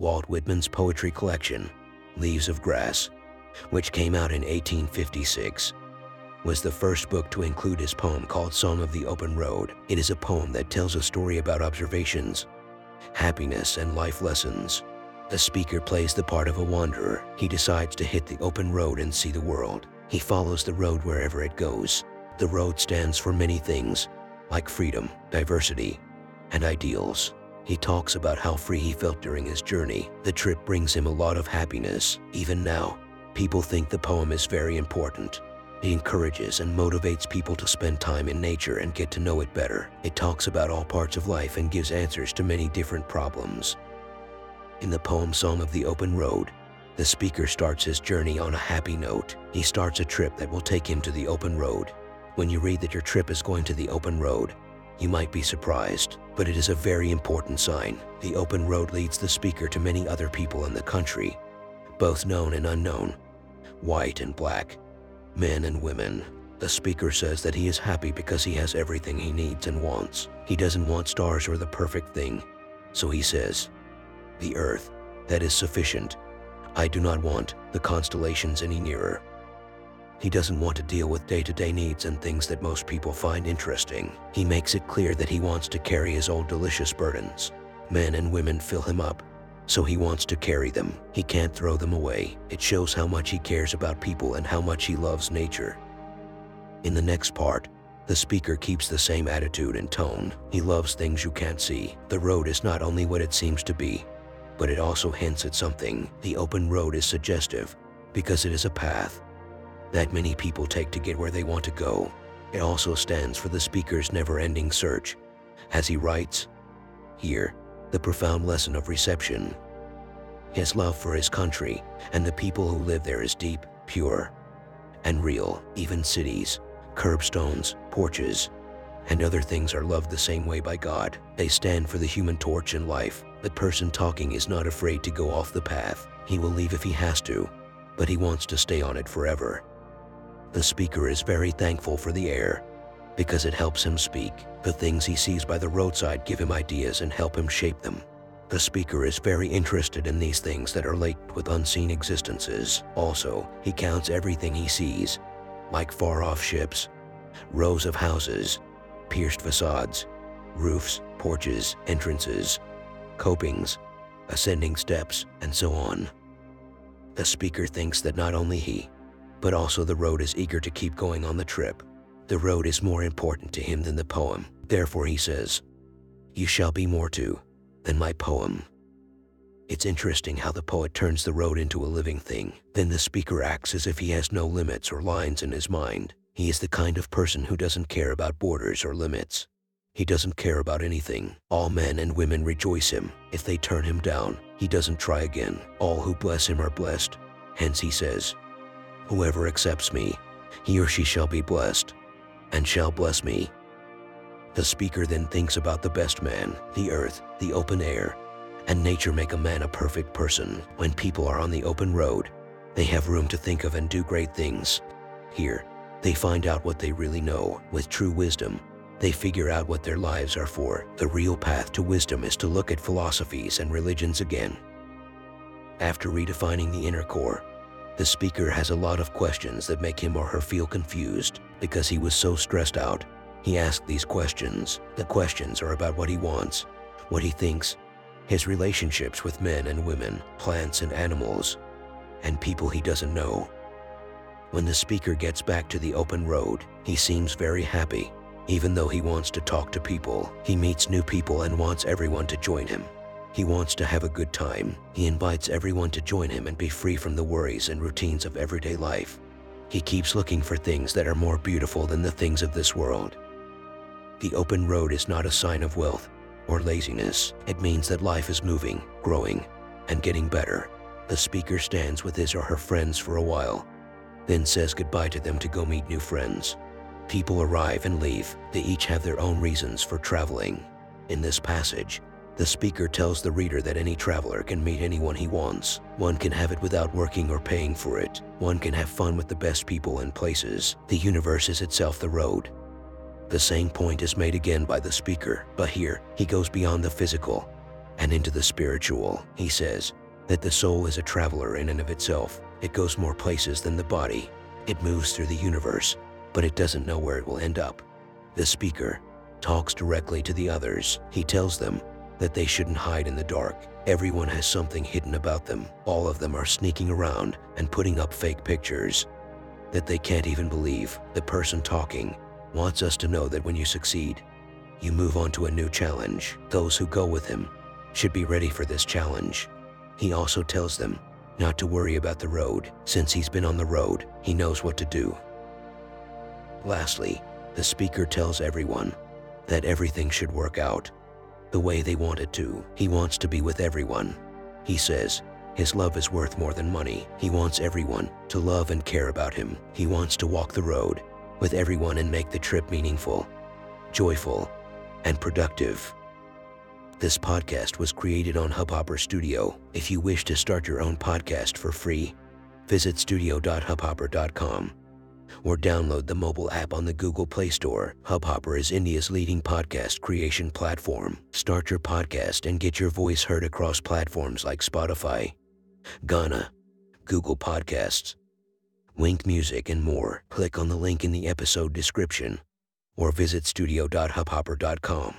Walt Whitman's poetry collection, Leaves of Grass, which came out in 1856, was the first book to include his poem called Song of the Open Road. It is a poem that tells a story about observations, happiness, and life lessons. The speaker plays the part of a wanderer. He decides to hit the open road and see the world. He follows the road wherever it goes. The road stands for many things, like freedom, diversity, and ideals. He talks about how free he felt during his journey. The trip brings him a lot of happiness. Even now, people think the poem is very important. He encourages and motivates people to spend time in nature and get to know it better. It talks about all parts of life and gives answers to many different problems. In the poem Song of the Open Road, the speaker starts his journey on a happy note. He starts a trip that will take him to the open road. When you read that your trip is going to the open road, you might be surprised, but it is a very important sign. The open road leads the speaker to many other people in the country, both known and unknown, white and black, men and women. The speaker says that he is happy because he has everything he needs and wants. He doesn't want stars or the perfect thing, so he says, the earth, that is sufficient. I do not want the constellations any nearer. He doesn't want to deal with day-to-day needs and things that most people find interesting. He makes it clear that he wants to carry his old delicious burdens. Men and women fill him up, so he wants to carry them. He can't throw them away. It shows how much he cares about people and how much he loves nature. In the next part, the speaker keeps the same attitude and tone. He loves things you can't see. The road is not only what it seems to be, but it also hints at something. The open road is suggestive because it is a path that many people take to get where they want to go. It also stands for the speaker's never-ending search. As he writes, here, the profound lesson of reception. His love for his country and the people who live there is deep, pure, and real. Even cities, curbstones, porches, and other things are loved the same way by God. They stand for the human torch in life. The person talking is not afraid to go off the path. He will leave if he has to, but he wants to stay on it forever. The speaker is very thankful for the air because it helps him speak. The things he sees by the roadside give him ideas and help him shape them. The speaker is very interested in these things that are linked with unseen existences. Also, he counts everything he sees, like far-off ships, rows of houses, pierced facades, roofs, porches, entrances, copings, ascending steps, and so on. The speaker thinks that not only he, but also the road is eager to keep going on the trip. The road is more important to him than the poem. Therefore he says, You shall be more to than my poem. It's interesting how the poet turns the road into a living thing. Then the speaker acts as if he has no limits or lines in his mind. He is the kind of person who doesn't care about borders or limits. He doesn't care about anything. All men and women rejoice him. If they turn him down, he doesn't try again. All who bless him are blessed. Hence he says, Whoever accepts me, he or she shall be blessed, and shall bless me. The speaker then thinks about the best man, the earth, the open air, and nature make a man a perfect person. When people are on the open road, they have room to think of and do great things. Here, they find out what they really know with true wisdom. They figure out what their lives are for. The real path to wisdom is to look at philosophies and religions again. After redefining the inner core, the speaker has a lot of questions that make him or her feel confused because he was so stressed out. He asked these questions. The questions are about what he wants, what he thinks, his relationships with men and women, plants and animals, and people he doesn't know. When the speaker gets back to the open road, he seems very happy. Even though he wants to talk to people, he meets new people and wants everyone to join him. He wants to have a good time. He invites everyone to join him and be free from the worries and routines of everyday life. He keeps looking for things that are more beautiful than the things of this world. The open road is not a sign of wealth or laziness. It means that life is moving, growing, and getting better. The speaker stands with his or her friends for a while, then says goodbye to them to go meet new friends. People arrive and leave. They each have their own reasons for traveling. In this passage, the speaker tells the reader that any traveler can meet anyone he wants. One can have it without working or paying for it. One can have fun with the best people and places. The universe is itself the road. The same point is made again by the speaker, but here he goes beyond the physical and into the spiritual. He says that the soul is a traveler in and of itself. It goes more places than the body. It moves through the universe, but it doesn't know where it will end up. The speaker talks directly to the others. He tells them that they shouldn't hide in the dark. Everyone has something hidden about them. All of them are sneaking around and putting up fake pictures that they can't even believe. The person talking wants us to know that when you succeed, you move on to a new challenge. Those who go with him should be ready for this challenge. He also tells them not to worry about the road. Since he's been on the road, he knows what to do. Lastly, the speaker tells everyone that everything should work out the way they want it to. He wants to be with everyone. He says his love is worth more than money. He wants everyone to love and care about him. He wants to walk the road with everyone and make the trip meaningful, joyful, and productive. This podcast was created on Hubhopper Studio. If you wish to start your own podcast for free, visit studio.hubhopper.com or download the mobile app on the Google Play Store. Hubhopper is India's leading podcast creation platform. Start your podcast and get your voice heard across platforms like Spotify, Gaana, Google Podcasts, Wynk Music, and more. Click on the link in the episode description or visit studio.hubhopper.com.